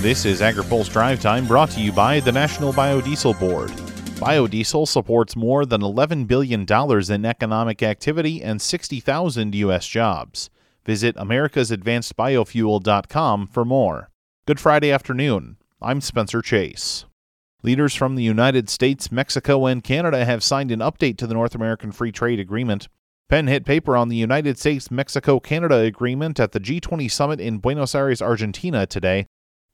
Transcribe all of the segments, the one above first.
This is AgriPulse Drive Time brought to you by the National Biodiesel Board. Biodiesel supports more than $11 billion in economic activity and 60,000 U.S. jobs. Visit americasadvancedbiofuel.com for more. Good Friday afternoon. I'm Spencer Chase. Leaders from the United States, Mexico, and Canada have signed an update to the North American Free Trade Agreement. Pen hit paper on the United States Mexico Canada agreement at the G20 summit in Buenos Aires, Argentina today.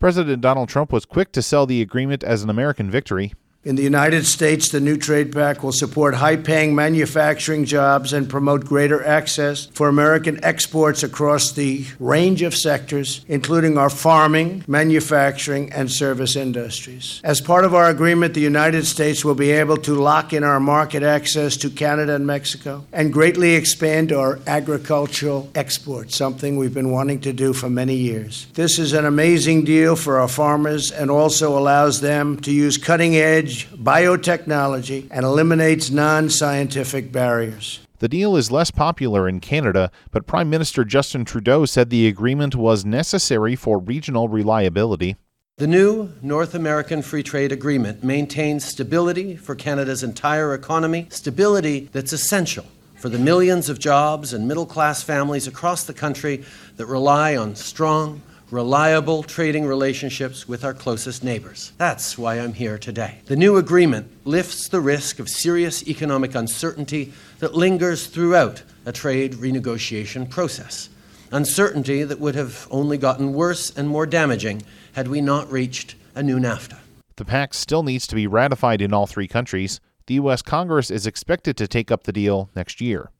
President Donald Trump was quick to sell the agreement as an American victory. In the United States, the new trade pact will support high paying manufacturing jobs and promote greater access for American exports across the range of sectors, including our farming, manufacturing, and service industries. As part of our agreement, the United States will be able to lock in our market access to Canada and Mexico and greatly expand our agricultural exports, something we've been wanting to do for many years. This is an amazing deal for our farmers and also allows them to use cutting edge biotechnology and eliminates non scientific barriers. The deal is less popular in Canada, but Prime Minister Justin Trudeau said the agreement was necessary for regional reliability. The new North American Free Trade Agreement maintains stability for Canada's entire economy, stability that's essential for the millions of jobs and middle class families across the country that rely on strong, reliable trading relationships with our closest neighbors. That's why I'm here today. The new agreement lifts the risk of serious economic uncertainty that lingers throughout a trade renegotiation process. Uncertainty that would have only gotten worse and more damaging had we not reached a new NAFTA. The pact still needs to be ratified in all three countries. The U.S. Congress is expected to take up the deal next year.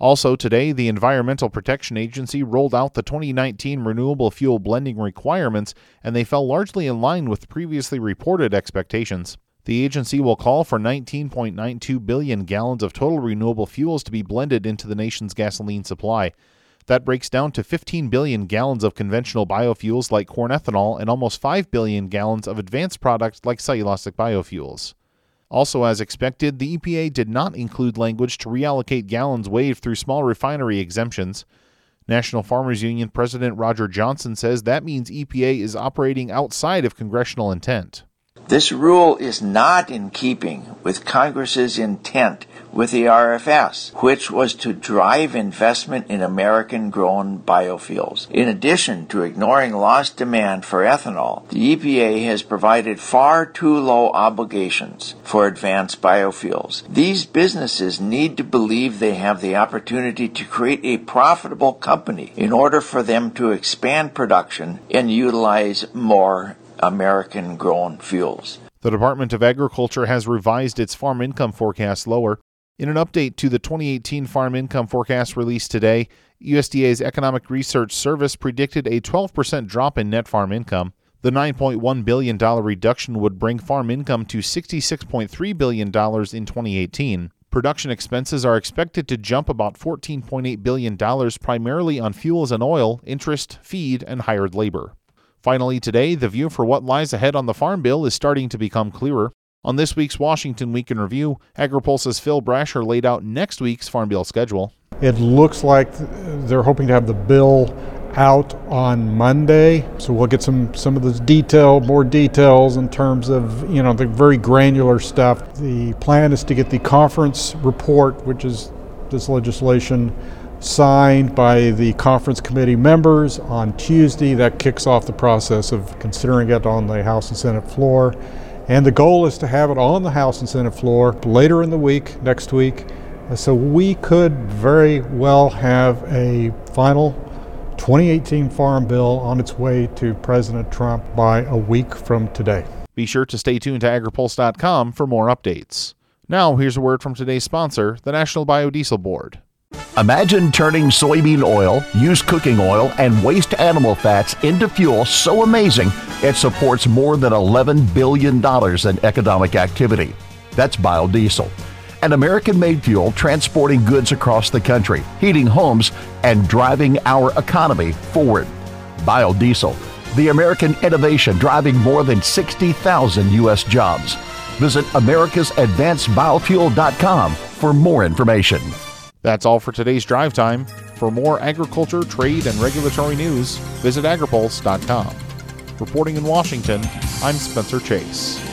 Also, today, the Environmental Protection Agency rolled out the 2019 renewable fuel blending requirements, and they fell largely in line with previously reported expectations. The agency will call for 19.92 billion gallons of total renewable fuels to be blended into the nation's gasoline supply. That breaks down to 15 billion gallons of conventional biofuels like corn ethanol and almost 5 billion gallons of advanced products like cellulosic biofuels. Also, as expected, the EPA did not include language to reallocate gallons waived through small refinery exemptions. National Farmers Union President Roger Johnson says that means EPA is operating outside of congressional intent. This rule is not in keeping with Congress's intent with the RFS, which was to drive investment in American grown biofuels. In addition to ignoring lost demand for ethanol, the EPA has provided far too low obligations for advanced biofuels. These businesses need to believe they have the opportunity to create a profitable company in order for them to expand production and utilize more American grown fuels. The Department of Agriculture has revised its farm income forecast lower. In an update to the 2018 farm income forecast released today, USDA's Economic Research Service predicted a 12% drop in net farm income. The $9.1 billion reduction would bring farm income to $66.3 billion in 2018. Production expenses are expected to jump about $14.8 billion, primarily on fuels and oil, interest, feed, and hired labor. Finally, today, the view for what lies ahead on the Farm Bill is starting to become clearer. On this week's Washington Week in Review, AgriPulse's Phil Brasher laid out next week's Farm Bill schedule. It looks like they're hoping to have the bill out on Monday, so we'll get some some of the detail, more details in terms of you know the very granular stuff. The plan is to get the conference report, which is this legislation, signed by the conference committee members on Tuesday. That kicks off the process of considering it on the House and Senate floor. And the goal is to have it on the House and Senate floor later in the week, next week. So we could very well have a final 2018 Farm Bill on its way to President Trump by a week from today. Be sure to stay tuned to agripulse.com for more updates. Now, here's a word from today's sponsor, the National Biodiesel Board. Imagine turning soybean oil, used cooking oil, and waste animal fats into fuel so amazing it supports more than $11 billion in economic activity. That's biodiesel, an American made fuel transporting goods across the country, heating homes, and driving our economy forward. Biodiesel, the American innovation driving more than 60,000 U.S. jobs. Visit americasadvancedbiofuel.com for more information. That's all for today's drive time. For more agriculture, trade, and regulatory news, visit agripulse.com. Reporting in Washington, I'm Spencer Chase.